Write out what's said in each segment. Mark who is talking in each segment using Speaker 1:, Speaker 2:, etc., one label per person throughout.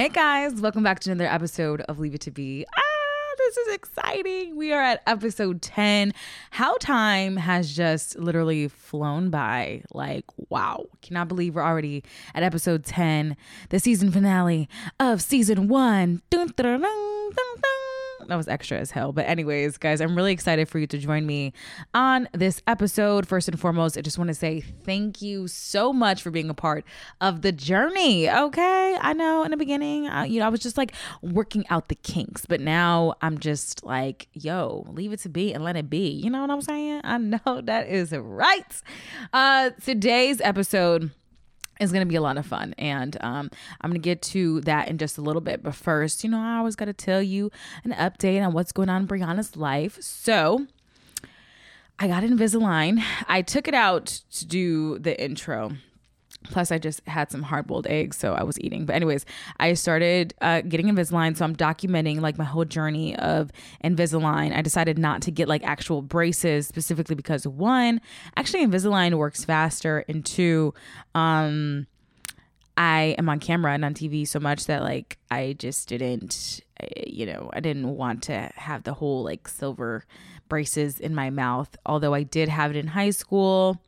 Speaker 1: Hey guys, welcome back to another episode of Leave It to Be. Ah, this is exciting. We are at episode 10. How time has just literally flown by. Like, wow. Cannot believe we're already at episode 10, the season finale of season one. Dun, dun, dun, that was extra as hell. But anyways, guys, I'm really excited for you to join me on this episode. First and foremost, I just want to say thank you so much for being a part of the journey. Okay, I know in the beginning, I, you know, I was just like working out the kinks, but now I'm just like, yo, leave it to be and let it be. You know what I'm saying? I know that is right. Uh, today's episode is going to be a lot of fun. And um, I'm going to get to that in just a little bit. But first, you know, I always got to tell you an update on what's going on in Brianna's life. So I got Invisalign. I took it out to do the intro Plus, I just had some hard boiled eggs, so I was eating. But, anyways, I started uh, getting Invisalign. So, I'm documenting like my whole journey of Invisalign. I decided not to get like actual braces specifically because one, actually, Invisalign works faster, and two, um, I am on camera and on TV so much that like I just didn't, you know, I didn't want to have the whole like silver braces in my mouth. Although I did have it in high school.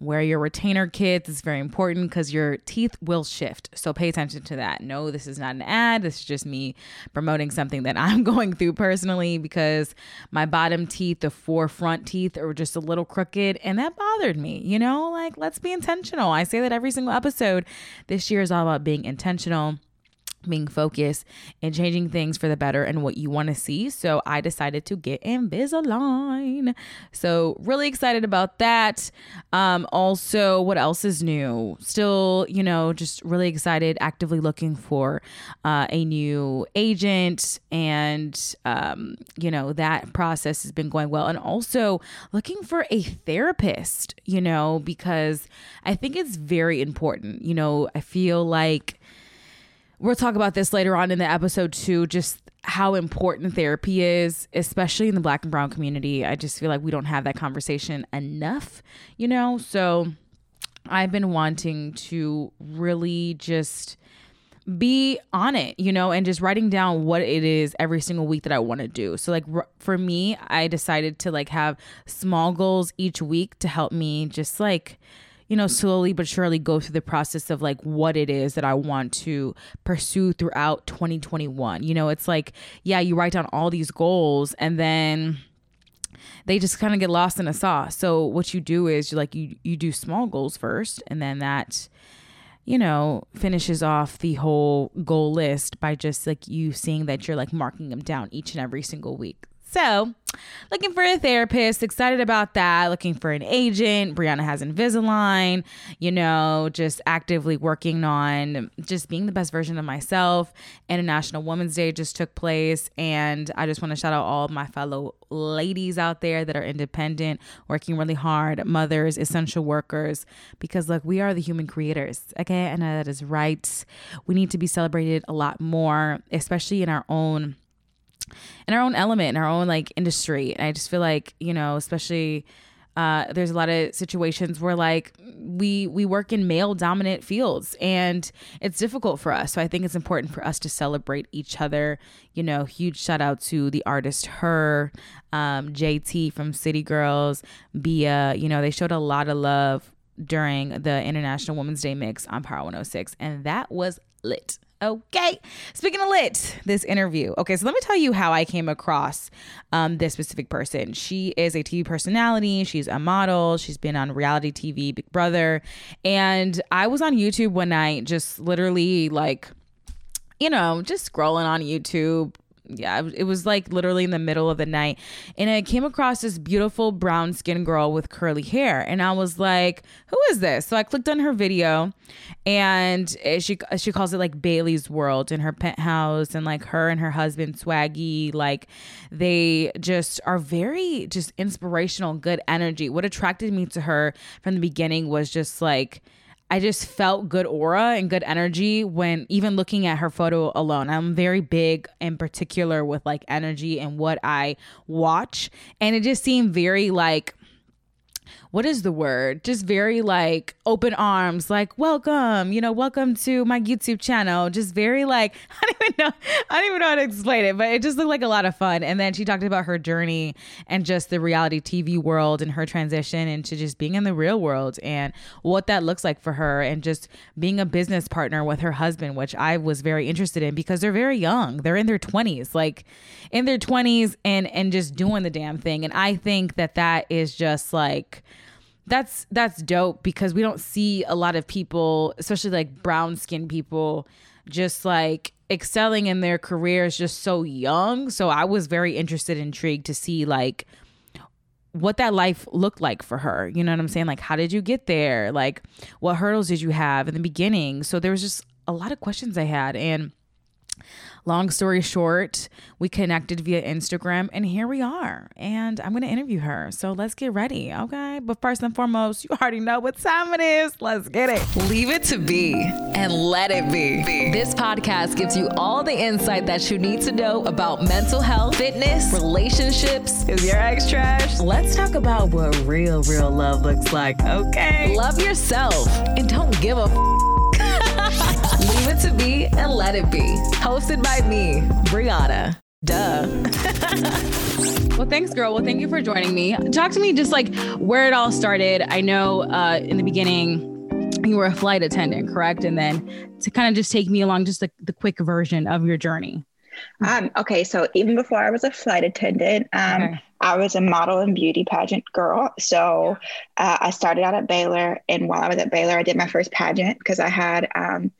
Speaker 1: Wear your retainer kits. It's very important because your teeth will shift. So pay attention to that. No, this is not an ad. This is just me promoting something that I'm going through personally because my bottom teeth, the four front teeth, are just a little crooked and that bothered me. You know, like let's be intentional. I say that every single episode. This year is all about being intentional being focused and changing things for the better and what you want to see. So I decided to get Invisalign. So really excited about that. Um, also, what else is new? Still, you know, just really excited, actively looking for uh, a new agent, and um, you know that process has been going well. And also looking for a therapist. You know, because I think it's very important. You know, I feel like we'll talk about this later on in the episode too just how important therapy is especially in the black and brown community i just feel like we don't have that conversation enough you know so i've been wanting to really just be on it, you know, and just writing down what it is every single week that I want to do. So like r- for me, I decided to like have small goals each week to help me just like you know, slowly but surely go through the process of like what it is that I want to pursue throughout 2021. You know, it's like, yeah, you write down all these goals and then they just kind of get lost in a sauce. So what you do is you like you you do small goals first and then that you know finishes off the whole goal list by just like you seeing that you're like marking them down each and every single week. So, looking for a therapist, excited about that. Looking for an agent. Brianna has Invisalign, you know, just actively working on just being the best version of myself. International Women's Day just took place. And I just want to shout out all my fellow ladies out there that are independent, working really hard, mothers, essential workers, because look, we are the human creators. Okay. I know that is right. We need to be celebrated a lot more, especially in our own in our own element, in our own like industry. And I just feel like, you know, especially uh, there's a lot of situations where like we we work in male dominant fields and it's difficult for us. So i think it's important for us to celebrate each other. You know huge shout out to the artist her um, jt from city girls bia you know they showed a lot of love during the international women's day mix on power 106 and that was lit Okay. Speaking of lit, this interview. Okay, so let me tell you how I came across um, this specific person. She is a TV personality. She's a model. She's been on reality TV, Big Brother. And I was on YouTube one night, just literally like, you know, just scrolling on YouTube, yeah, it was like literally in the middle of the night. And I came across this beautiful brown skinned girl with curly hair. And I was like, who is this? So I clicked on her video and eh, she she calls it like Bayleigh's World in her penthouse and like her and her husband Swaggy, like they just are very just inspirational, good energy. What attracted me to her from the beginning was just like I just felt good aura and good energy when even looking at her photo alone. I'm very big in particular with like energy and what I watch. And it just seemed very like what is the word? Just very like open arms, like welcome, you know, welcome to my YouTube channel. Just very like I don't even know, I don't even know how to explain it, but it just looked like a lot of fun. And then she talked about her journey and just the reality TV world and her transition into just being in the real world and what that looks like for her and just being a business partner with her husband, which I was very interested in because they're very young. They're in their 20s, like in their 20s and and just doing the damn thing. And I think that that is just like that's that's dope because we don't see a lot of people, especially like brown skinned people, just like excelling in their careers just so young. So I was very interested, intrigued to see like what that life looked like for her. You know what I'm saying? Like, how did you get there? Like, what hurdles did you have in the beginning? So there was just a lot of questions I had. And Long story short, we connected via Instagram and here we are. And I'm going to interview her. So let's get ready, okay? But first and foremost, you already know what time it is. Let's get it.
Speaker 2: Leave it to be and let it be. This podcast gives you all the insight that you need to know about mental health, fitness, relationships.
Speaker 1: Is your ex trash?
Speaker 2: Let's talk about what real, real love looks like, okay? Love yourself and don't give a f- Leave it to be and let it be. Hosted by me, Brianna. Duh.
Speaker 1: well, thanks, girl. Well, thank you for joining me. Talk to me just like where it all started. I know uh, in the beginning, you were a flight attendant, correct? And then to kind of just take me along just the, the quick version of your journey.
Speaker 3: Um, okay, so even before I was a flight attendant, um, okay. I was a model and beauty pageant girl. So uh, I started out at Baylor, and while I was at Baylor, I did my first pageant because I had um,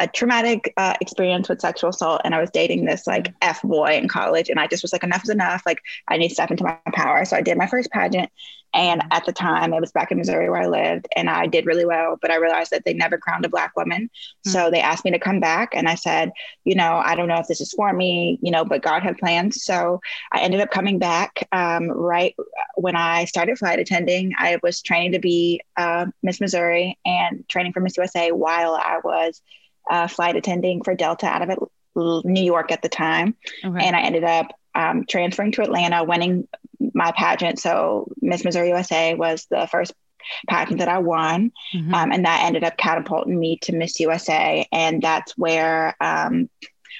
Speaker 3: a traumatic uh, experience with sexual assault and I was dating this like F boy in college. And I just was like, enough is enough. Like, I need to step into my power. So I did my first pageant. And at the time, it was back in Missouri where I lived, and I did really well. But I realized that they never crowned a Black woman. Mm-hmm. So they asked me to come back. And I said, you know, I don't know if this is for me, you know, but God had plans. So I ended up coming back um, right when I started flight attending. I was training to be uh, Miss Missouri and training for Miss USA while I was uh, flight attending for Delta out of it, New York at the time. Okay. And I ended up um, transferring to Atlanta, winning my pageant. So Miss Missouri USA was the first pageant that I won. Mm-hmm. Um, and that ended up catapulting me to Miss USA. And that's where um,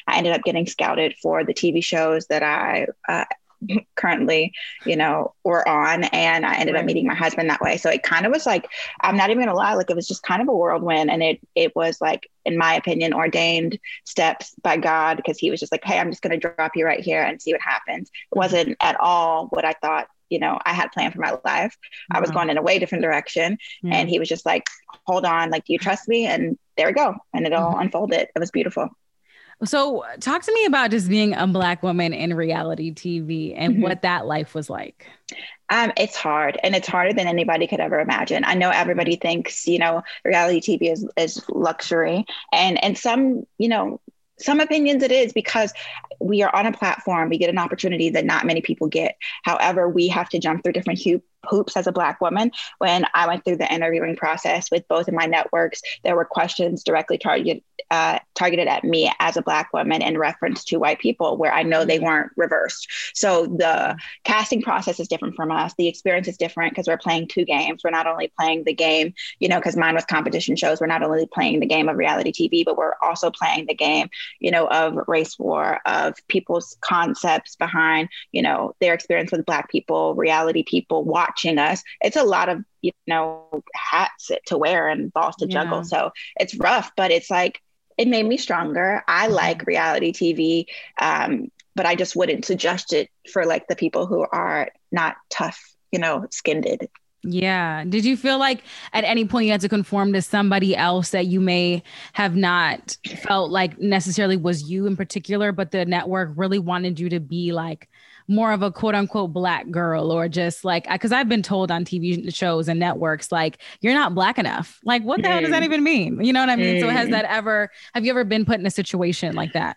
Speaker 3: I ended up getting scouted for the TV shows that I uh, currently, you know, were on. And I ended right. up meeting my husband that way. So it kind of was like, I'm not even gonna lie, like it was just kind of a whirlwind. And it it was like, in my opinion, ordained steps by God because he was just like, Hey, I'm just gonna drop you right here and see what happens. It mm-hmm. wasn't at all what I thought you know i had planned for my life i was going in a way different direction yeah. and he was just like hold on like do you trust me and there we go and it all mm-hmm. unfolded it was beautiful
Speaker 1: so, talk to me about just being a Black woman in reality TV and mm-hmm. what that life was like.
Speaker 3: Um, it's hard and it's harder than anybody could ever imagine. I know everybody thinks, you know, reality TV is, is luxury and, and some, you know, some opinions it is because we are on a platform, we get an opportunity that not many people get. However, we have to jump through different hoops as a Black woman. When I went through the interviewing process with both of my networks, there were questions directly targeted uh, targeted at me as a Black woman in reference to white people, where I know they mm-hmm. weren't reversed. So the casting process is different from us. The experience is different because we're playing two games. We're not only playing the game, you know, because mine was competition shows. We're not only playing the game of reality TV, but we're also playing the game, you know, of race war, of people's concepts behind, you know, their experience with Black people, reality people watching us. It's a lot of you know hats to wear and balls to yeah. juggle so it's rough but it's like it made me stronger. I mm-hmm. like reality TV, um, but I just wouldn't suggest it for like the people who are not tough, you know, skinned.
Speaker 1: Yeah. Did you feel like at any point you had to conform to somebody else that you may have not felt like necessarily was you in particular, but the network really wanted you to be like more of a quote unquote black girl or just like because I've been told on TV shows and networks like you're not black enough. Like what the mm. hell does that mm. even mean? You know what I mean? Mm. So has mm. that ever have you ever been put in a situation like that?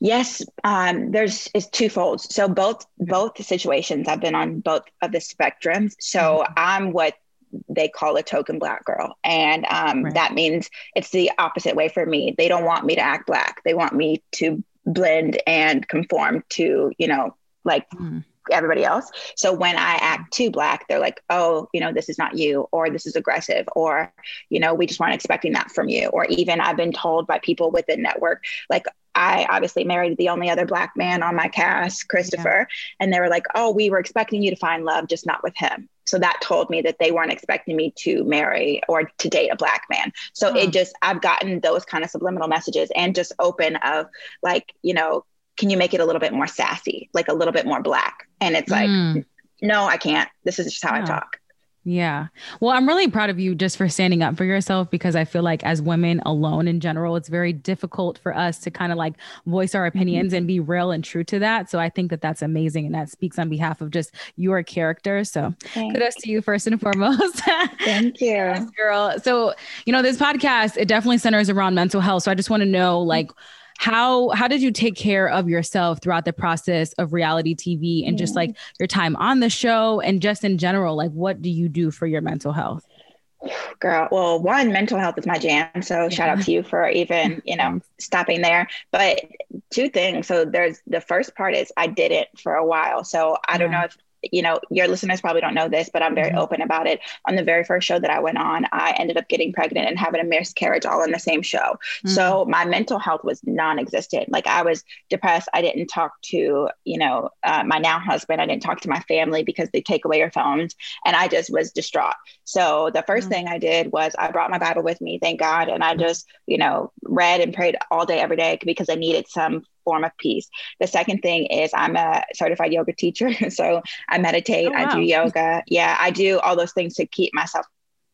Speaker 3: Yes, um, there's it's twofold. So both both situations I've been on both of the spectrums. So mm-hmm. I'm what they call a token black girl and um, right. that means it's the opposite way for me they don't want me to act black they want me to blend and conform to you know like mm. everybody else. So when I act too black, they're like, oh, you know, this is not you, or this is aggressive, or, you know, we just weren't expecting that from you. Or even I've been told by people within network, like, I obviously married the only other black man on my cast, Christopher. Yeah. And they were like, oh, we were expecting you to find love, just not with him. So that told me that they weren't expecting me to marry or to date a black man. So it just, I've gotten those kind of subliminal messages and just open of like, you know, can you make it a little bit more sassy, like a little bit more black? And it's like, mm. no, I can't. This is just how yeah. I talk.
Speaker 1: Yeah. Well, I'm really proud of you just for standing up for yourself because I feel like as women alone in general, it's very difficult for us to kind of like voice our opinions and be real and true to that. So I think that that's amazing and that speaks on behalf of just your character. So Thanks. kudos to you first and foremost.
Speaker 3: Thank you. yes,
Speaker 1: girl. So, you know, this podcast, it definitely centers around mental health. So I just want to know like, how how did you take care of yourself throughout the process of reality TV and just like mm-hmm. your time on the show and just in general like what do you do for your mental health?
Speaker 3: Girl, well, one mental health is my jam. So yeah. shout out to you for even, you know, stopping there. But two things. So there's the first part is I did it for a while. So I yeah. don't know if you know, your listeners probably don't know this, but I'm very mm-hmm. open about it. On the very first show that I went on, I ended up getting pregnant and having a miscarriage all in the same show. Mm-hmm. So my mental health was non existent. Like I was depressed. I didn't talk to, you know, uh, my now husband. I didn't talk to my family because they take away your phones. And I just was distraught. So the 1st mm-hmm. thing I did was I brought my Bible with me, thank God. And I just, you know, read and prayed all day, every day because I needed some form of peace. The second thing is I'm a certified yoga teacher. So I meditate, oh, wow. I do yoga. Yeah, I do all those things to keep myself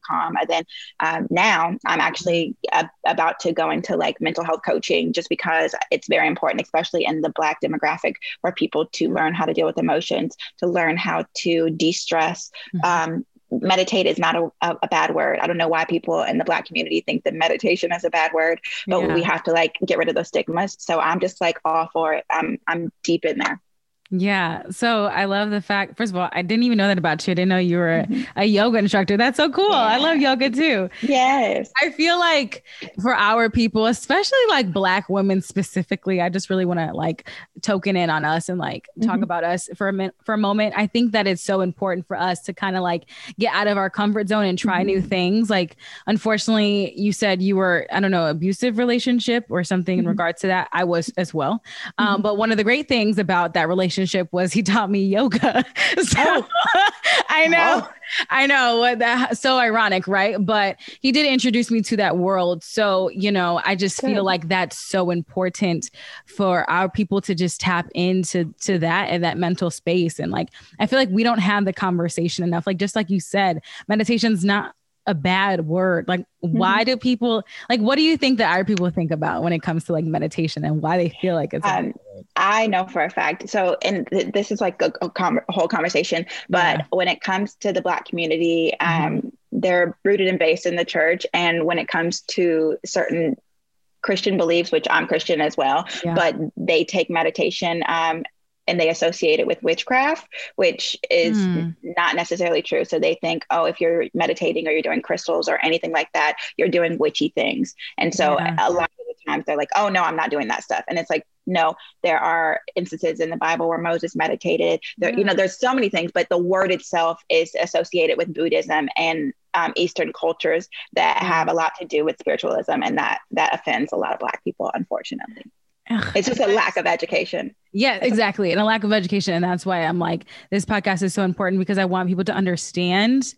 Speaker 3: calm. And then um, now I'm actually a- about to go into like mental health coaching just because it's very important, especially in the Black demographic, for people to learn how to deal with emotions, to learn how to de stress. Mm-hmm. Um, meditate is not a, a, a, bad word. I don't know why people in the black community think that meditation is a bad word, but yeah. we have to like get rid of those stigmas. So I'm just like all for it. I'm I'm deep in there.
Speaker 1: Yeah. So I love the fact, first of all, I didn't even know that about you. I didn't know you were mm-hmm. a yoga instructor. That's so cool. Yeah. I love yoga too.
Speaker 3: Yes.
Speaker 1: I feel like for our people, especially like Black women specifically, I just really want to like token in on us and like mm-hmm. talk about us for a minute, for a moment. I think that it's so important for us to kind of like get out of our comfort zone and try mm-hmm. new things. Like, unfortunately, you said you were, I don't know, abusive relationship or something in mm-hmm. regards to that. I was as well. Um, mm-hmm. but one of the great things about that relationship relationship was he taught me yoga. so oh. I know, oh. I know what that so ironic, right? But he did introduce me to that world. So, you know, I just Good. feel like that's so important for our people to just tap into to that and that mental space. And like I feel like we don't have the conversation enough. Like just like you said, meditation's not a bad word. Like, mm-hmm. why do people like? What do you think that our people think about when it comes to like meditation and why they feel like it's? Um,
Speaker 3: I know for a fact. So, and th- this is like a, a, com- whole conversation. But yeah. when it comes to the Black community, um, mm-hmm. they're rooted and based in the church, and when it comes to certain Christian beliefs, which I'm Christian as well, yeah. but they take meditation um, and they associate it with witchcraft, which is mm. not necessarily true. So they think, oh, if you're meditating or you're doing crystals or anything like that, you're doing witchy things. And so yeah. a lot of the times they're like, oh, no, I'm not doing that stuff. And it's like, no, there are instances in the Bible where Moses meditated. There, yeah. you know, there's so many things, but the word itself is associated with Buddhism and um, Eastern cultures that have a lot to do with spiritualism, and that that offends a lot of Black people, unfortunately. It's just a lack of education.
Speaker 1: Yeah, exactly. And a lack of education. And that's why I'm like, this podcast is so important because I want people to understand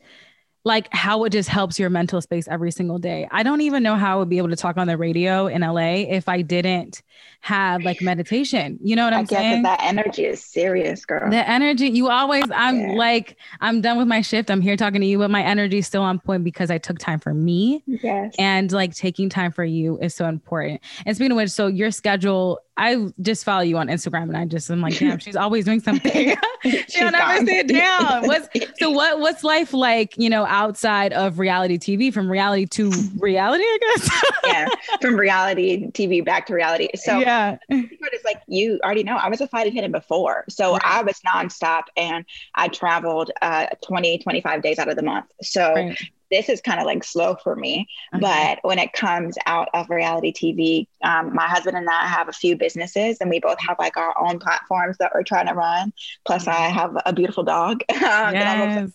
Speaker 1: like how it just helps your mental space every single day. I don't even know how I would be able to talk on the radio in LA if I didn't have like meditation. You know what I'm I saying?
Speaker 3: That energy is serious, girl.
Speaker 1: The energy, you always, I'm yeah. like, I'm done with my shift. I'm here talking to you, but my energy is still on point because I took time for me.
Speaker 3: Yes.
Speaker 1: And like taking time for you is so important. And speaking of which, so your schedule I just follow you on Instagram and I just am like, damn, she's always doing something. She'll never sit down. What's so what what's life like, you know, outside of reality TV from reality to reality, I guess?
Speaker 3: yeah. From reality TV back to reality. So
Speaker 1: yeah.
Speaker 3: it's like you already know I was a flight attendant before. So right. I was nonstop and I traveled uh 20, 25 days out of the month. So right this is kind of like slow for me. Okay. But when it comes out of reality TV, um, my husband and I have a few businesses and we both have like our own platforms that we're trying to run. Plus, I have a beautiful dog. yes.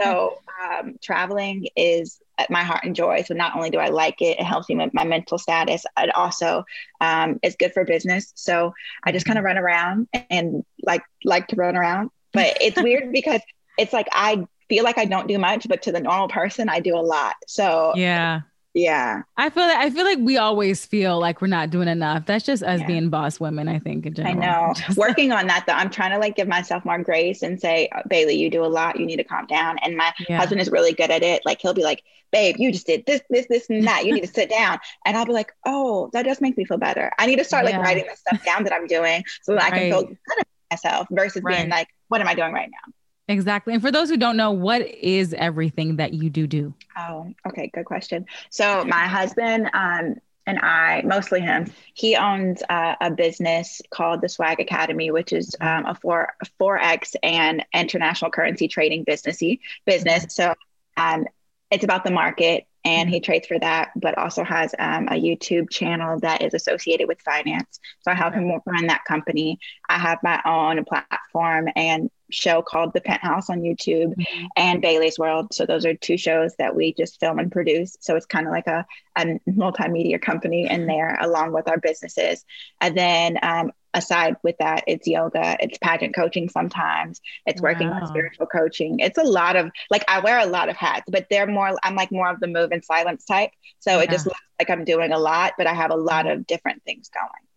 Speaker 3: so, um, traveling is my heart and joy. So, not only do I like it, it helps me with my mental status, it also um, is good for business. So, I just kind of run around and like like to run around. But it's weird because it's like I feel like I don't do much, but to the normal person, I do a lot. So
Speaker 1: yeah.
Speaker 3: Yeah.
Speaker 1: I feel like I feel like we always feel like we're not doing enough. That's just us yeah. being boss women, I think, in general.
Speaker 3: I know. Working on that though. I'm trying to like give myself more grace and say, oh, Bayleigh, you do a lot. You need to calm down. And my yeah. husband is really good at it. Like he'll be like, babe, you just did this, this, this, and that. You need to sit down. And I'll be like, oh, that does make me feel better. I need to start like yeah. writing the stuff down that I'm doing so that right. I can feel good about myself versus right. being like, what am I doing right now?
Speaker 1: Exactly. And for those who don't know, what is everything that you do do?
Speaker 3: Oh, okay. Good question. So my husband um, and I, mostly him, he owns uh, a business called the Swag Academy, which is um, a four forex and international currency trading businessy business. So um, it's about the market and he trades for that, but also has um, a YouTube channel that is associated with finance. So I help him run that company. I have my own platform and show called The Penthouse on YouTube mm-hmm. and Bayleigh's World. So those are two shows that we just film and produce. So it's kind of like a, a multimedia company in there along with our businesses. And then um, aside with that, it's yoga, it's pageant coaching sometimes, it's working wow. on spiritual coaching. It's a lot of like I wear a lot of hats, but they're more I'm like more of the move and silence type. So yeah. it just looks like I'm doing a lot, but I have a lot of different things going.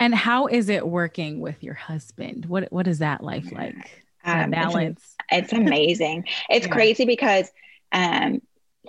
Speaker 1: And how is it working with your husband? What what is that life like? Um, balance.
Speaker 3: It's, it's amazing. It's yeah. crazy because um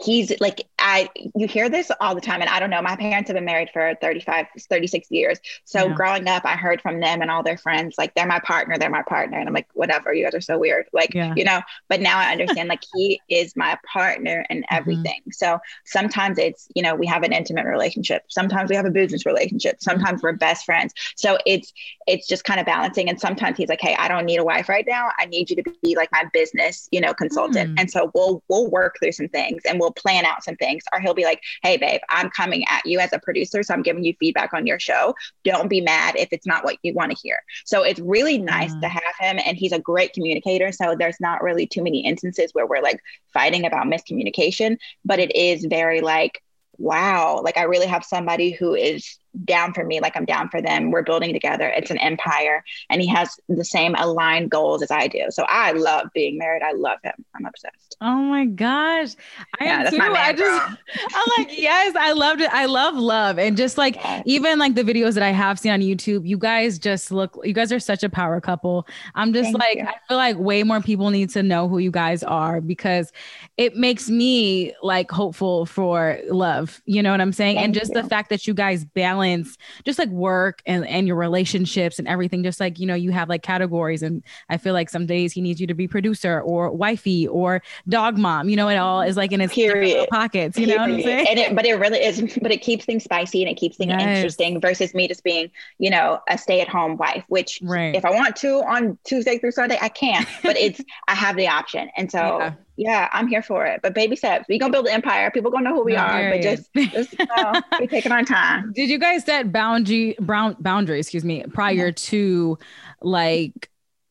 Speaker 3: he's like I you hear this all the time and I don't know my parents have been married for 35 36 years so yeah. growing up I heard from them and all their friends like they're my partner they're my partner and I'm like whatever you guys are so weird like yeah. you know but now I understand like he is my partner in mm-hmm. everything mm-hmm. so sometimes it's you know we have an intimate relationship sometimes we have a business relationship sometimes we're best friends so it's it's just kind of balancing and sometimes he's like hey I don't need a wife right now I need you to be like my business you know consultant mm. and so we'll we'll work through some things and we'll plan out some things or he'll be like, Hey, babe, I'm coming at you as a producer. So I'm giving you feedback on your show. Don't be mad if it's not what you want to hear. So it's really nice mm. to have him. And he's a great communicator. So there's not really too many instances where we're like fighting about miscommunication, but it is very like, wow, like I really have somebody who is down for me like I'm down for them. We're building together. It's an empire. And he has the same aligned goals as I do. So I love being married. I love him. I'm obsessed.
Speaker 1: Oh my gosh. I yeah, am too. I just I'm like, yes, I loved it. I love love. And just like yes. even like the videos that I have seen on YouTube, you guys just look you guys are such a power couple. I'm just Thank like, you. I feel like way more people need to know who you guys are because it makes me like hopeful for love. You know what I'm saying? Thank and just you. the fact that you guys balance balance just like work and, and your relationships and everything. Just like, you know, you have like categories. And I feel like some days he needs you to be producer or wifey or dog mom, you know, it all is like in his Period. pockets, you Period. know what I'm saying?
Speaker 3: And it, but it really is, but it keeps things spicy and it keeps things yes. interesting versus me just being, you know, a stay at home wife, which right. if I want to on Tuesday through Sunday, I can, but it's, I have the option. And so, yeah yeah, I'm here for it. But baby steps, we gonna build an empire. People gonna know who we no, are, but just, just you know, we taking our time.
Speaker 1: Did you guys set boundary brown boundary, excuse me, prior mm-hmm. to like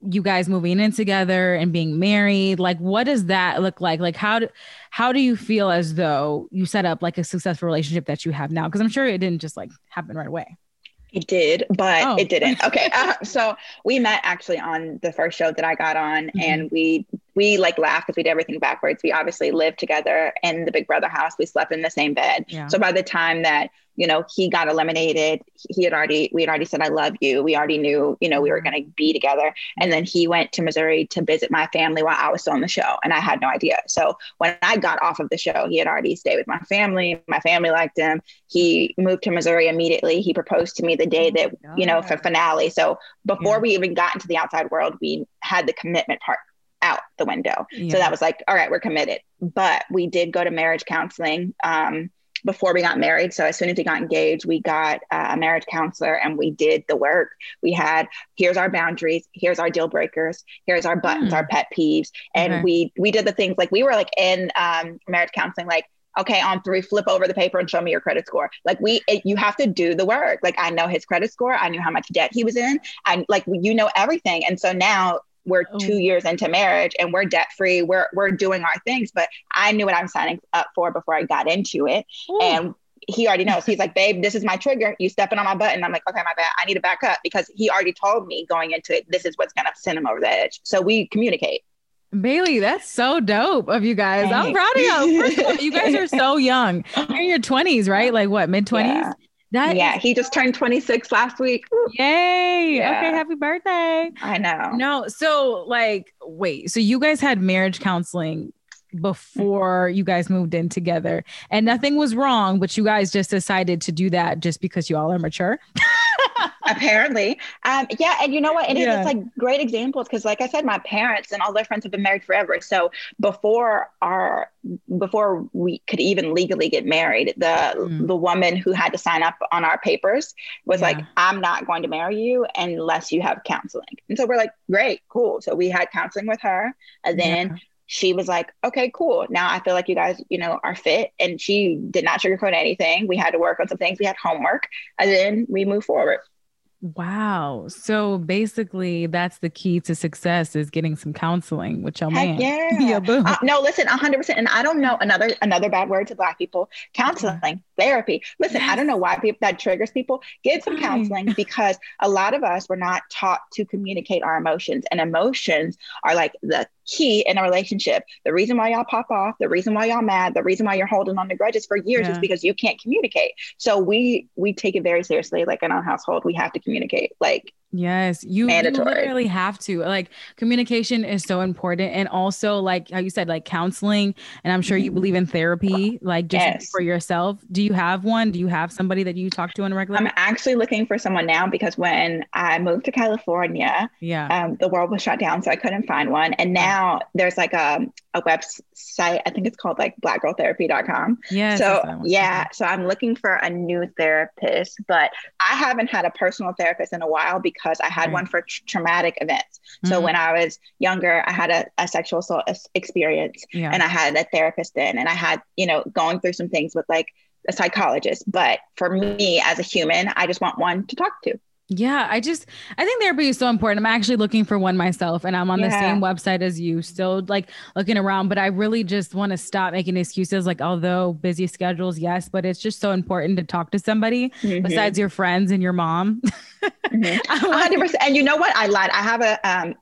Speaker 1: you guys moving in together and being married? Like what does that look like? Like how do how do you feel as though you set up like a successful relationship that you have now? Because I'm sure it didn't just like happen right away.
Speaker 3: It did, but oh. it didn't. Okay. Uh, so we met actually on the first show that I got on, mm-hmm. and we we like laughed because we did everything backwards. We obviously lived together in the Big Brother house. We slept in the same bed. Yeah. So by the time that you know he got eliminated, he had already we had already said I love you. We already knew you know we were mm-hmm. going to be together. And then he went to Missouri to visit my family while I was still on the show, and I had no idea. So when I got off of the show, he had already stayed with my family. My family liked him. He moved to Missouri immediately. He proposed to me the day that you know for finale. So before yeah. we even got into the outside world, we had the commitment part out the window. Yeah. So that was like, all right, we're committed. But we did go to marriage counseling. Um, before we got married. So as soon as we got engaged, we got uh, a marriage counselor and we did the work. We had here's our boundaries, here's our deal breakers, here's our buttons, mm. our pet peeves, and okay. we we did the things like we were like in um, marriage counseling, like okay on three flip over the paper and show me your credit score like we it, you have to do the work like i know his credit score i knew how much debt he was in and like you know everything and so now we're oh. two years into marriage and we're debt free. We're we're doing our things, but I knew what I'm signing up for before I got into it. Ooh. And he already knows. He's like, babe, this is my trigger. You stepping on my button. I'm like, okay, my bad. I need to back up because he already told me going into it, this is what's gonna send him over the edge. So we communicate.
Speaker 1: Bayleigh, that's so dope of you guys. Thanks. I'm proud of you. First of all, you guys are so young. You're in your 20s, right? Like what, mid 20s?
Speaker 3: Yeah. That yeah, is- he just turned 26 last week.
Speaker 1: Yay. Yeah. Okay, happy birthday.
Speaker 3: I know.
Speaker 1: No, so like, wait, so you guys had marriage counseling before you guys moved in together and nothing was wrong, but you guys just decided to do that just because you all are mature?
Speaker 3: apparently um, yeah and you know what and yeah. it's like great examples because like i said my parents and all their friends have been married forever so before our before we could even legally get married the mm. the woman who had to sign up on our papers was yeah. like i'm not going to marry you unless you have counseling and so we're like great cool so we had counseling with her and then yeah she was like, okay, cool. Now I feel like you guys, you know, are fit. And she did not sugarcoat anything. We had to work on some things. We had homework and then we move forward.
Speaker 1: Wow. So basically that's the key to success is getting some counseling with your Heck man.
Speaker 3: Yeah. yeah boom. Uh, no, listen, hundred percent. And I don't know another, another bad word to black people, counseling, therapy. Listen, yes. I don't know why people that triggers people get some counseling because a lot of us were not taught to communicate our emotions and emotions are like the key in a relationship. The reason why y'all pop off, the reason why y'all mad, the reason why you're holding on to grudges for years yeah. is because you can't communicate. So we we take it very seriously. Like in our household, we have to communicate. Like
Speaker 1: Yes, you, mandatory. you literally have to. Like communication is so important. And also like how you said, like counseling. And I'm sure you mm-hmm. believe in therapy, like just yes. for yourself. Do you have one? Do you have somebody that you talk to on a regular?
Speaker 3: I'm actually looking for someone now because when I moved to California,
Speaker 1: yeah,
Speaker 3: um, the world was shut down. So I couldn't find one. And uh-huh. now there's like a, a website, I think it's called like blackgirltherapy.com.
Speaker 1: Yeah.
Speaker 3: So yeah. So I'm looking for a new therapist, but I haven't had a personal therapist in a while because I had right. one for tra- traumatic events. So mm-hmm. when I was younger, I had a, a sexual assault experience yeah. and I had a therapist then, and I had, you know, going through some things with like a psychologist. But for me as a human, I just want one to talk to.
Speaker 1: Yeah, I just I think therapy is so important. I'm actually looking for one myself and I'm on yeah. the same website as you, still like looking around, but I really just want to stop making excuses like although busy schedules, yes, but it's just so important to talk to somebody mm-hmm. besides your friends and your mom.
Speaker 3: mm-hmm. 100%. And you know what? I lied. I have a um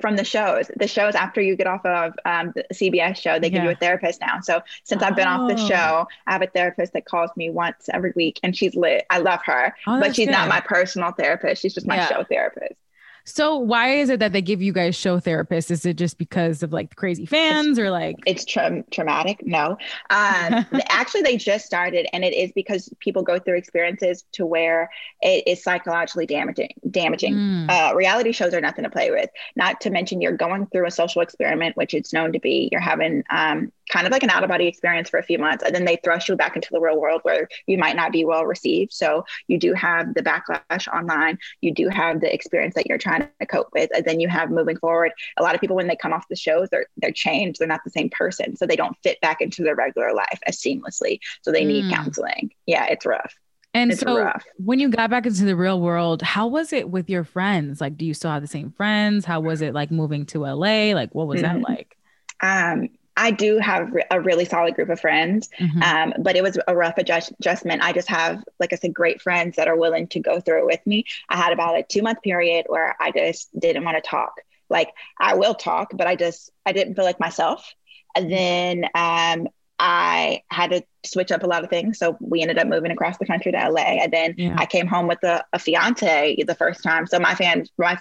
Speaker 3: from the shows. The shows after you get off of um, the CBS show, they yeah. give you a therapist now. So since I've been oh. off the show, I have a therapist that calls me once every week, and she's lit. I love her, oh, but she's good. not my personal therapist. She's just my yeah. show therapist.
Speaker 1: So why is it that they give you guys show therapists? Is it just because of like the crazy fans
Speaker 3: it's,
Speaker 1: or like
Speaker 3: it's tra- traumatic? No, um, actually they just started, and it is because people go through experiences to where it is psychologically damaging. Damaging. Mm. Uh, reality shows are nothing to play with. Not to mention you're going through a social experiment, which it's known to be. You're having um, kind of like an out of body experience for a few months, and then they thrust you back into the real world where you might not be well received. So you do have the backlash online. You do have the experience that you're trying to cope with, and then you have moving forward. A lot of people when they come off the shows, they're they're changed. They're not the same person, so they don't fit back into their regular life as seamlessly. So they need mm. counseling. Yeah, it's rough.
Speaker 1: And it's so rough. when you got back into the real world, how was it with your friends? Like, do you still have the same friends? How was it like moving to LA? Like, what was mm-hmm. that like?
Speaker 3: Um, I do have a really solid group of friends, mm-hmm. um, but it was a rough adjust- adjustment. I just have, like I said, great friends that are willing to go through it with me. I had about a two month period where I just didn't want to talk. Like I will talk, but I just I didn't feel like myself. And then um, I had to switch up a lot of things. So we ended up moving across the country to LA. And then yeah. I came home with a, a fiance the first time. So my fans, my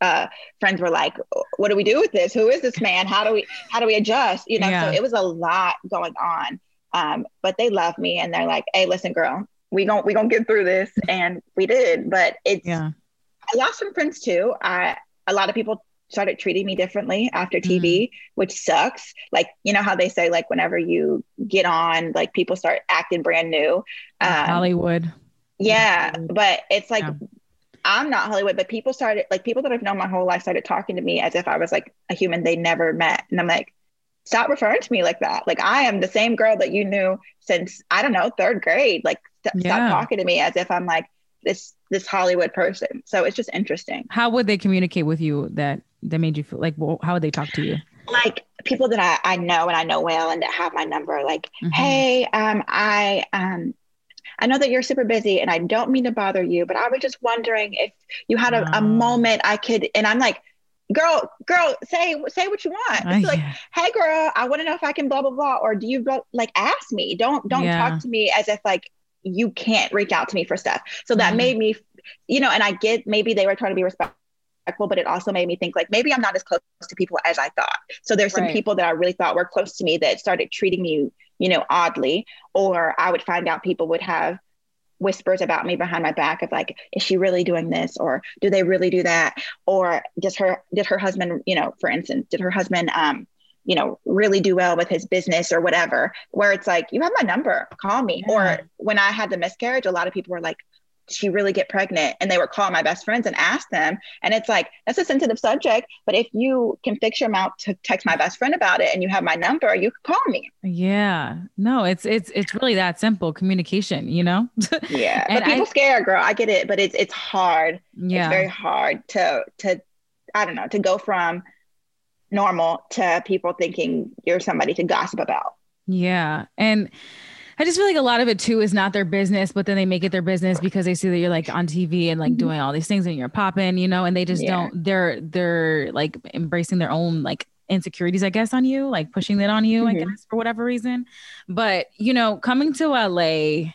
Speaker 3: uh, friends were like, "What do we do with this? Who is this man? How do we how do we adjust?" You know, yeah. so it was a lot going on. Um, but they love me, and they're like, "Hey, listen, girl, we gon' we gonna get through this," and we did. But it's yeah. I lost some friends too. I a lot of people started treating me differently after TV, mm. which sucks. Like, you know how they say, like, whenever you get on, like, people start acting brand new.
Speaker 1: Um, Hollywood.
Speaker 3: Yeah. Hollywood. But it's like, yeah. I'm not Hollywood, but people started, like, people that I've known my whole life started talking to me as if I was like a human they never met. And I'm like, stop referring to me like that. Like, I am the same girl that you knew since, I don't know, third grade. Like, st- yeah. stop talking to me as if I'm like, this this Hollywood person. So it's just interesting.
Speaker 1: How would they communicate with you that that made you feel like well, how would they talk to you
Speaker 3: like people that I, I know and I know well and that have my number like mm-hmm. hey um I um I know that you're super busy and I don't mean to bother you but I was just wondering if you had a, a moment I could and I'm like girl girl say say what you want it's like hey girl I want to know if I can blah blah blah or do you like ask me don't don't yeah. talk to me as if like you can't reach out to me for stuff so that mm-hmm. made me you know and I get maybe they were trying to be respectful but it also made me think like maybe I'm not as close to people as I thought. So there's some right. people that I really thought were close to me that started treating me, you know, oddly, or I would find out people would have whispers about me behind my back of like is she really doing this or do they really do that or does her did her husband you know for instance did her husband um you know really do well with his business or whatever where it's like you have my number call me yeah. or when i had the miscarriage a lot of people were like she really get pregnant? And they would call my best friends and ask them. And it's like, that's a sensitive subject. But if you can fix your mouth to text my best friend about it and you have my number, you can call me.
Speaker 1: Yeah. No, it's it's it's really that simple. Communication, you know?
Speaker 3: yeah. but people I, scare, girl. I get it, but it's it's hard. Yeah. It's very hard to to I don't know, to go from normal to people thinking you're somebody to gossip about.
Speaker 1: Yeah. And I just feel like a lot of it too is not their business, but then they make it their business because they see that you're like on TV and like mm-hmm. doing all these things and you're popping, you know, and they just yeah. don't they're they're like embracing their own like insecurities, I guess, on you, like pushing that on you, mm-hmm. I guess, for whatever reason. But you know, coming to LA,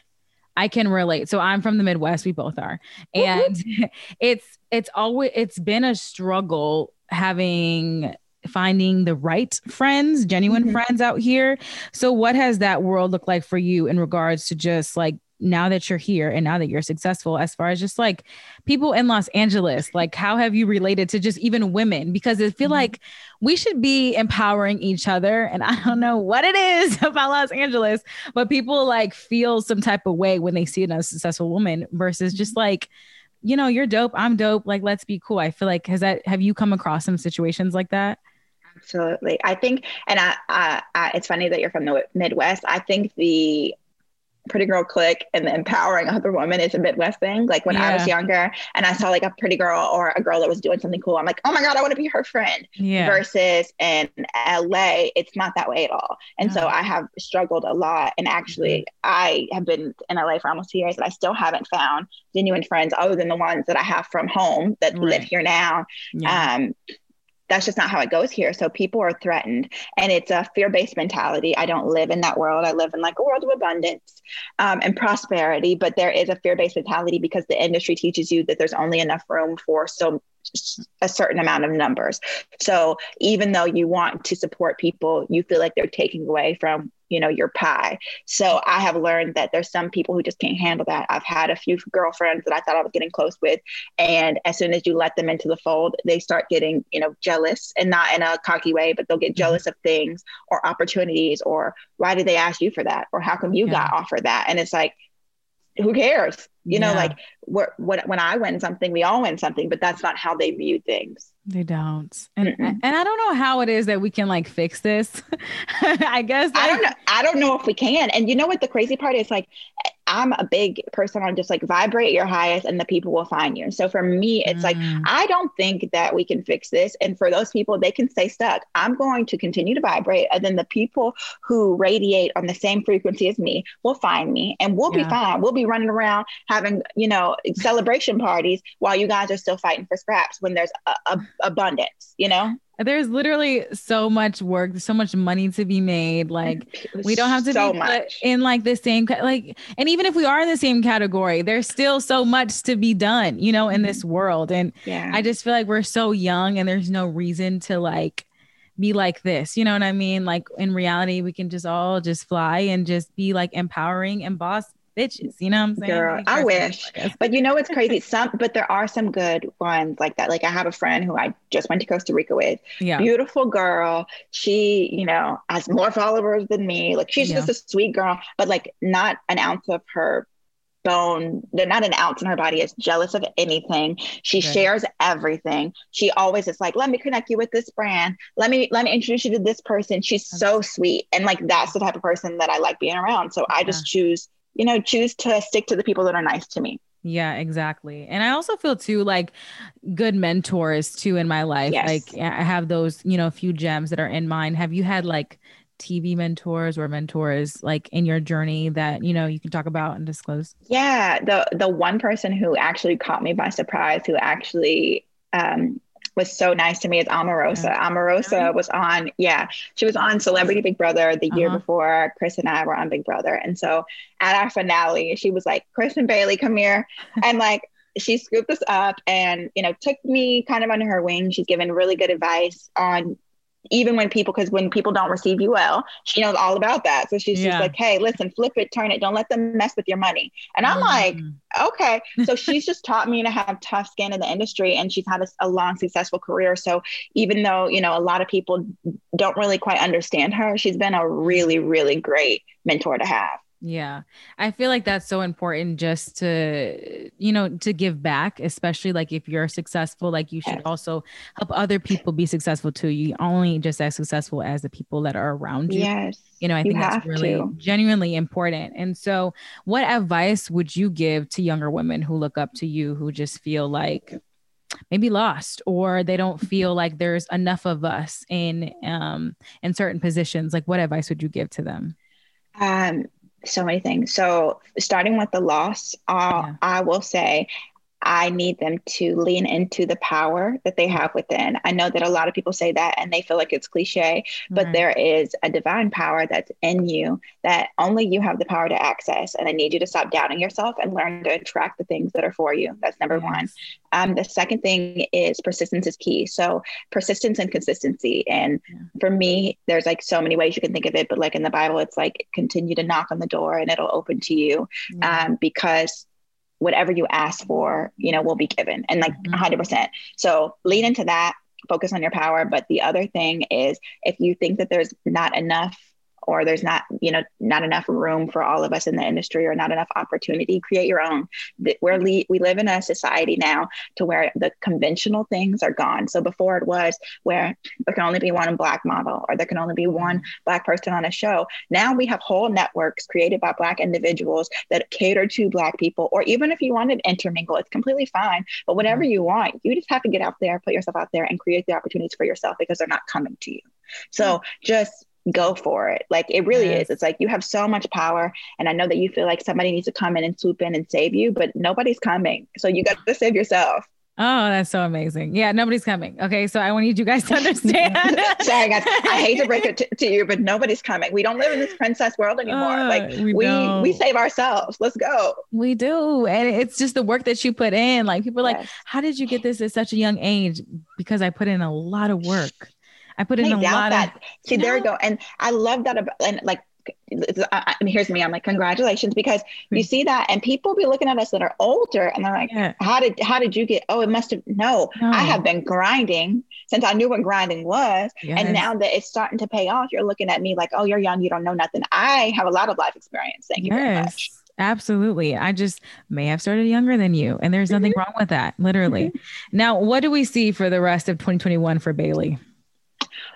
Speaker 1: I can relate. So I'm from the Midwest, we both are. And it's it's always it's been a struggle having finding the right friends, genuine mm-hmm. friends out here. So, what has that world looked like for you in regards to just like now that you're here and now that you're successful, as far as just like people in Los Angeles? Like, how have you related to just even women? Because I feel mm-hmm. like we should be empowering each other. And I don't know what it is about Los Angeles, but people like feel some type of way when they see another successful woman versus just mm-hmm. like, you know, you're dope, I'm dope. Like, let's be cool. I feel like has that have you come across some situations like that?
Speaker 3: Absolutely. I think, and I, I, I, it's funny that you're from the Midwest. I think the pretty girl clique and the empowering other women is a Midwest thing. Like when yeah. I was younger and I saw like a pretty girl or a girl that was doing something cool, I'm like, oh my God, I want to be her friend. Yeah. Versus in LA, it's not that way at all. And so I have struggled a lot. And actually, mm-hmm. I have been in LA for almost two years and I still haven't found genuine friends other than the ones that I have from home that right. live here now. Yeah. Um, that's just not how it goes here. So people are threatened, and it's a fear-based mentality. I don't live in that world. I live in like a world of abundance um, and prosperity, but there is a fear-based mentality because the industry teaches you that there's only enough room for so a certain amount of numbers. So even though you want to support people, you feel like they're taking away from you know your pie so i have learned that there's some people who just can't handle that i've had a few girlfriends that i thought i was getting close with and as soon as you let them into the fold they start getting you know jealous and not in a cocky way but they'll get mm-hmm. jealous of things or opportunities or why did they ask you for that or how come you yeah. got offered that and it's like who cares you know like what when i win something we all win something but that's not how they view things
Speaker 1: they don't. And Mm-mm. and I don't know how it is that we can like fix this. I guess
Speaker 3: like- I don't know. I don't know if we can. And you know what the crazy part is like I'm a big person on just like vibrate your highest and the people will find you. So for me, it's mm. like, I don't think that we can fix this. And for those people, they can stay stuck. I'm going to continue to vibrate. And then the people who radiate on the same frequency as me will find me and we'll yeah. be fine. We'll be running around having, you know, celebration parties while you guys are still fighting for scraps when there's a, a abundance, you know?
Speaker 1: There's literally so much work, so much money to be made. Like we don't have to so be much. in like the same like, and even if we are in the same category, there's still so much to be done, you know, in this mm-hmm. world. And yeah. I just feel like we're so young, and there's no reason to like be like this. You know what I mean? Like in reality, we can just all just fly and just be like empowering and boss bitches. You know what I'm saying?
Speaker 3: Girl, I wish. But you know what's crazy? Some but there are some good ones like that. Like I have a friend who I just went to Costa Rica with. Yeah. Beautiful girl. She, you know, has more followers than me. Like she's yeah. just a sweet girl, but like not an ounce of her bone, not an ounce in her body is jealous of anything. She okay. shares everything. She always is like, let me connect you with this brand. Let me let me introduce you to this person. She's so sweet. And like that's the type of person that I like being around. So I just choose, you know, choose to stick to the people that are nice to me.
Speaker 1: Yeah, exactly. And I also feel too like good mentors too in my life. Yes. Like I have those, you know, a few gems that are in mine. Have you had like TV mentors or mentors like in your journey that you know you can talk about and disclose?
Speaker 3: Yeah, the the one person who actually caught me by surprise, who actually um, was so nice to me is Omarosa. Yeah. Omarosa was on, yeah, she was on Celebrity Big Brother the uh-huh. year before Chris and I were on Big Brother, and so at our finale, she was like, "Chris and Bayleigh, come here," and like she scooped us up and you know took me kind of under her wing she's given really good advice on even when people because when people don't receive you well she knows all about that. So she's yeah. just like hey listen flip it turn it don't let them mess with your money. And i'm mm-hmm. like okay. So she's just taught me to have tough skin in the industry and she's had a, a, long successful career. So even though you know a lot of people don't really quite understand her she's been a really really great mentor to have
Speaker 1: yeah. I feel like that's so important just to, you know, to give back, especially like if you're successful, like you should also help other people be successful too. You only just as successful as the people that are around you.
Speaker 3: Yes.
Speaker 1: You know, I think that's really to. genuinely important. And so, what advice would you give to younger women who look up to you who just feel like maybe lost or they don't feel like there's enough of us in um in certain positions? Like what advice would you give to them?
Speaker 3: Um so many things. So starting with the loss, uh, yeah. I will say I need them to lean into the power that they have within. I know that a lot of people say that and they feel like it's cliche, but right. there is a divine power that's in you that only you have the power to access. And I need you to stop doubting yourself and learn to attract the things that are for you. That's number yes. one. Um, the second thing is persistence is key. So persistence and consistency. And yeah. for me, there's like so many ways you can think of it, but like in the Bible, it's like continue to knock on the door and it'll open to you yeah. um, because whatever you ask for, you know, will be given and like mm-hmm. 100%. So lean into that, focus on your power. But the other thing is if you think that there's not enough or there's not you know not enough room for all of us in the industry or not enough opportunity create your own. We're le- we live in a society now to where the conventional things are gone. So before it was where there can only be one black model or there can only be one black person on a show. Now we have whole networks created by black individuals that cater to black people or even if you wanted to intermingle it's completely fine. But whatever mm-hmm. you want you just have to get out there put yourself out there and create the opportunities for yourself because they're not coming to you. So mm-hmm. just go for it. Like it really yes. is. It's like you have so much power. And I know that you feel like somebody needs to come in and swoop in and save you, but nobody's coming. So you got to save yourself.
Speaker 1: Oh, that's so amazing. Yeah, nobody's coming. Okay. So I want you guys to understand.
Speaker 3: Sorry, guys. I hate to break it to, to, you, but nobody's coming. We don't live in this princess world anymore. Uh, like we we, we, save ourselves. Let's go.
Speaker 1: We do. And it's just the work that you put in. Like people are yes. like, how did you get this at such a young age? Because I put in a lot of work. I put in I a lot that. of.
Speaker 3: See, there we go. And I love that. About, and like, I mean, here's me. I'm like, congratulations, because you hmm. see that, and people be looking at us that are older, and they're like, yeah. how did how did you get? Oh, it must have. No, no, I have been grinding since I knew what grinding was, yes. and now that it's starting to pay off, you're looking at me like, oh, you're young, you don't know nothing. I have a lot of life experience. Thank you yes. very much.
Speaker 1: Absolutely. I just may have started younger than you, and there's nothing mm-hmm. wrong with that, literally. Mm-hmm. Now, what do we see for the rest of 2021 for Bayleigh?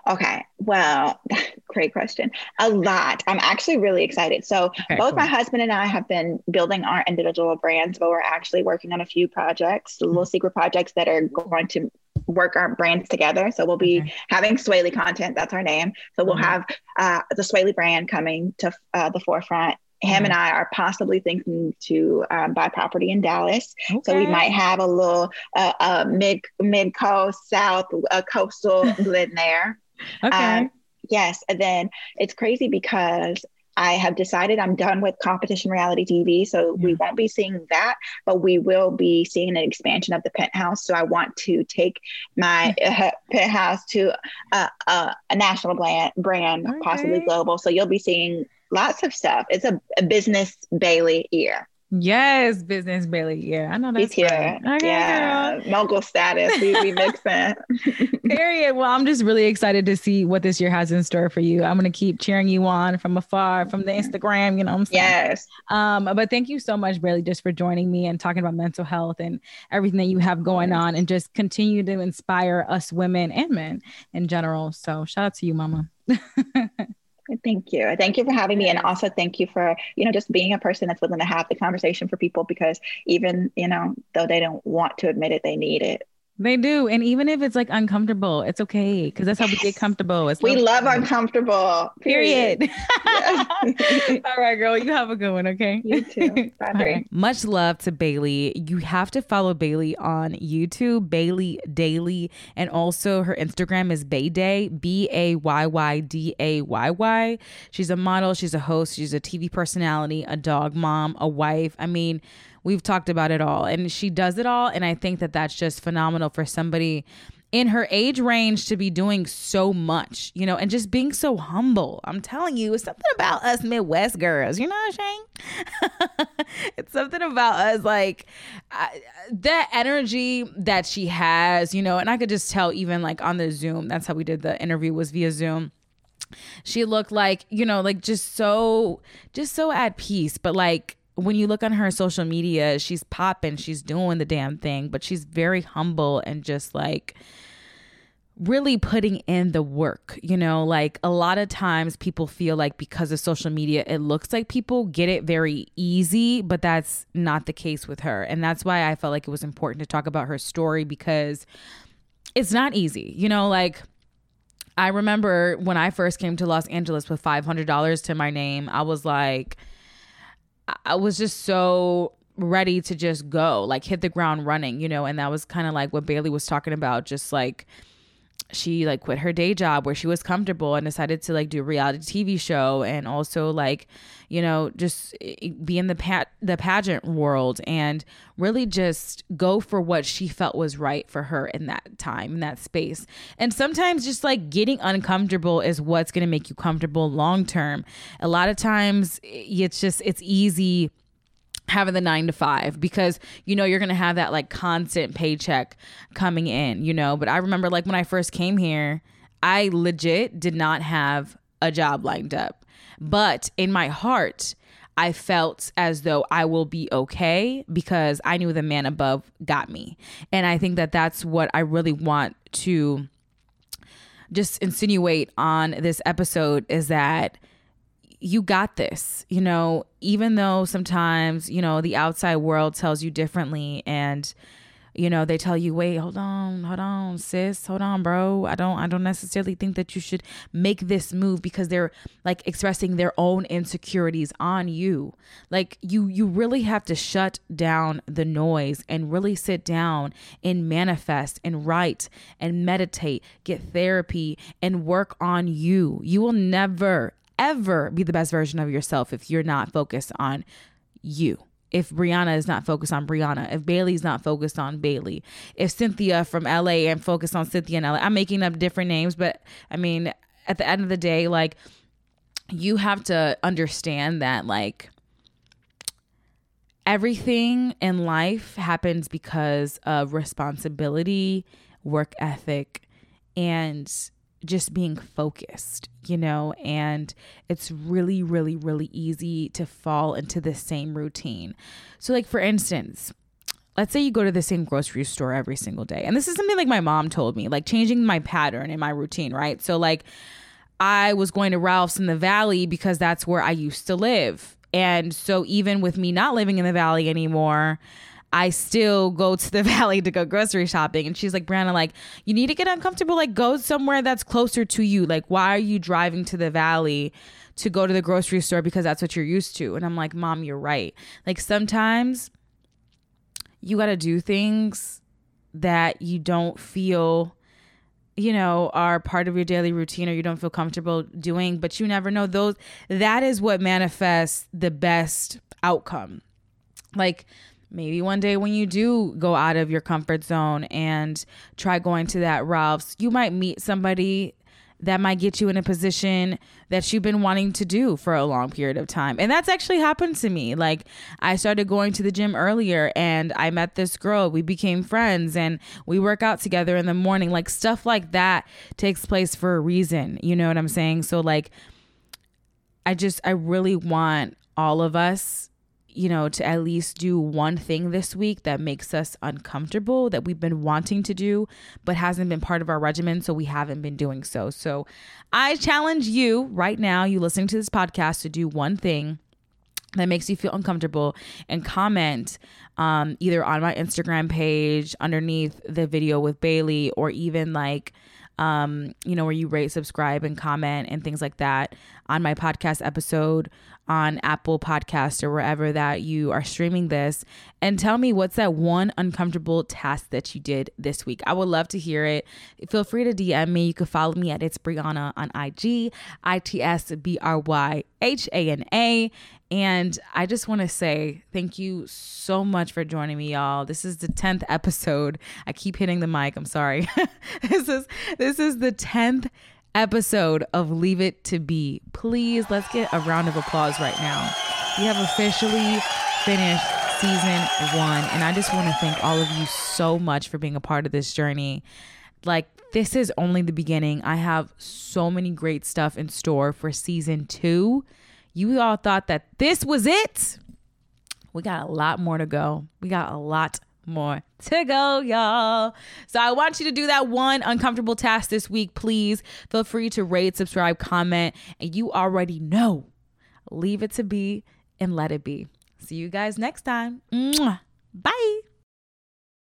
Speaker 3: Okay. Well, great question. A lot. I'm actually really excited. So, okay, both cool. my husband and I have been building our individual brands, but we're actually working on a few projects, little mm-hmm. secret projects that are going to work our brands together. So, we'll be okay. having Swaley content. That's our name. So, we'll mm-hmm. have uh, the Swaley brand coming to uh, the forefront him mm-hmm. and I are possibly thinking to um, buy property in Dallas. Okay. So we might have a little uh, uh, mid mid coast south uh, coastal blend there. Okay. Um, yes, and then it's crazy because I have decided I'm done with competition reality TV, so yeah. we won't be seeing that, but we will be seeing an expansion of the penthouse. So I want to take my uh, penthouse to uh, uh, a national brand, brand okay. possibly global. So you'll be seeing lots of stuff. It's a, a business Bayleigh year.
Speaker 1: Yes, business Bayleigh. Yeah, I know that's
Speaker 3: here. Okay, yeah, girl. mogul status. We, we mix it.
Speaker 1: Period. Well, I'm just really excited to see what this year has in store for you. I'm gonna keep cheering you on from afar, from the Instagram. You know, I'm saying.
Speaker 3: yes.
Speaker 1: Um, but thank you so much, Bayleigh, just for joining me and talking about mental health and everything that you have going on, and just continue to inspire us women and men in general. So, shout out to you, Mama.
Speaker 3: Thank you. Thank you for having me. And also thank you for, you know, just being a person that's willing to have the conversation for people because even, you know, though they don't want to admit it, they need it.
Speaker 1: They do. And even if it's like uncomfortable, it's okay because that's how we get comfortable.
Speaker 3: It's we love uncomfortable.
Speaker 1: Period. period. All right, girl. You have a good one, okay?
Speaker 3: You too. Bye. Right.
Speaker 1: Much love to Bayleigh. You have to follow Bayleigh on YouTube, Bayleigh Daily, and also her Instagram is Bayday, B A Y Y D A Y Y. She's a model, she's a host, she's a TV personality, a dog mom, a wife. I mean, We've talked about it all. And she does it all. And I think that that's just phenomenal for somebody in her age range to be doing so much, you know, and just being so humble. I'm telling you, it's something about us Midwest girls, you know what I'm saying? it's something about us, like I, that energy that she has, you know, and I could just tell even like on the Zoom, that's how we did the interview was via Zoom. She looked like, you know, like just so, just so at peace, but like, when you look on her social media, she's popping, she's doing the damn thing, but she's very humble and just like really putting in the work. You know, like a lot of times people feel like because of social media, it looks like people get it very easy, but that's not the case with her. And that's why I felt like it was important to talk about her story because it's not easy. You know, like I remember when I first came to Los Angeles with $500 to my name, I was like, I was just so ready to just go, like hit the ground running, you know, and that was kind of like what Bayleigh was talking about, just like she like quit her day job where she was comfortable and decided to like do a reality TV show and also like you know just eh, eh, be in the pat the pageant world and really just go for what she felt was right for her in that time in that space. And sometimes just like getting uncomfortable is what's going to make you comfortable long term. A lot of times eh, it's just it's easy having the nine to five because you know you're gonna have that like constant paycheck coming in you know? But i remember like when i first came here i legit did not have a job lined up. But in my heart i felt as though i will be okay because i knew the man above got me. And i think that that's what i really want to just insinuate on this episode is that you got this, you know, even though sometimes, you know, the outside world tells you differently and you know, they tell you, "Wait, hold on, hold on, sis, hold on, bro. I don't I don't necessarily think that you should make this move because they're like expressing their own insecurities on you." Like you you really have to shut down the noise and really sit down and manifest and write and meditate, get therapy and work on you. You will never ever be the best version of yourself if you're not focused on you. If Brianna is not focused on Brianna, if Bayleigh's not focused on Bayleigh, if Cynthia from LA and focused on Cynthia in LA, I'm making up different names, but I mean, at the end of the day, like you have to understand that like everything in life happens because of responsibility, work ethic, and just being focused, you know, and it's really, really, really easy to fall into the same routine. So, like, for instance, let's say you go to the same grocery store every single day. And this is something like my mom told me, like changing my pattern in my routine, right? So, like, I was going to Ralph's in the Valley because that's where I used to live. And so, even with me not living in the Valley anymore, I still go to the valley to go grocery shopping. And she's like, Brianna, like, you need to get uncomfortable. Like, go somewhere that's closer to you. Like, why are you driving to the valley to go to the grocery store because that's what you're used to? And I'm like, Mom, you're right. Like, sometimes you got to do things that you don't feel you know are part of your daily routine or you don't feel comfortable doing but you never know those that is what manifests the best outcome like maybe one day when you do go out of your comfort zone and try going to that Ralph's, you might meet somebody that might get you in a position that you've been wanting to do for a long period of time. And that's actually happened to me. Like I started going to the gym earlier and I met this girl. We became friends and we work out together in the morning. Like stuff like that takes place for a reason. You know what I'm saying? So like I just I really want all of us you know, to at least do one thing this week that makes us uncomfortable that we've been wanting to do, but hasn't been part of our regimen. So we haven't been doing so. So I challenge you right now, you listening to this podcast, to do one thing that makes you feel uncomfortable and comment um, either on my Instagram page underneath the video with Bayleigh or even like um, you know, where you rate, subscribe, and comment and things like that on my podcast episode on Apple Podcast or wherever that you are streaming this and tell me what's that one uncomfortable task that you did this week. I would love to hear it. Feel free to DM me. You can follow me at It's Brianna on IG, I T S B R Y H A N A. And I just want to say thank you so much for joining me, y'all. This is the 10th episode. I keep hitting the mic. I'm sorry. this is this is the 10th episode of Leave It to Be. Please let's get a round of applause right now. We have officially finished season one, and I just want to thank all of you so much for being a part of this journey. Like, this is only the beginning. I have so many great stuff in store for season two. You all thought that this was it. We got a lot more to go. We got a lot more to go, y'all. So I want you to do that one uncomfortable task this week, please. Feel free to rate, subscribe, comment, and you already know. Leave it to be and let it be. See you guys next time. Bye.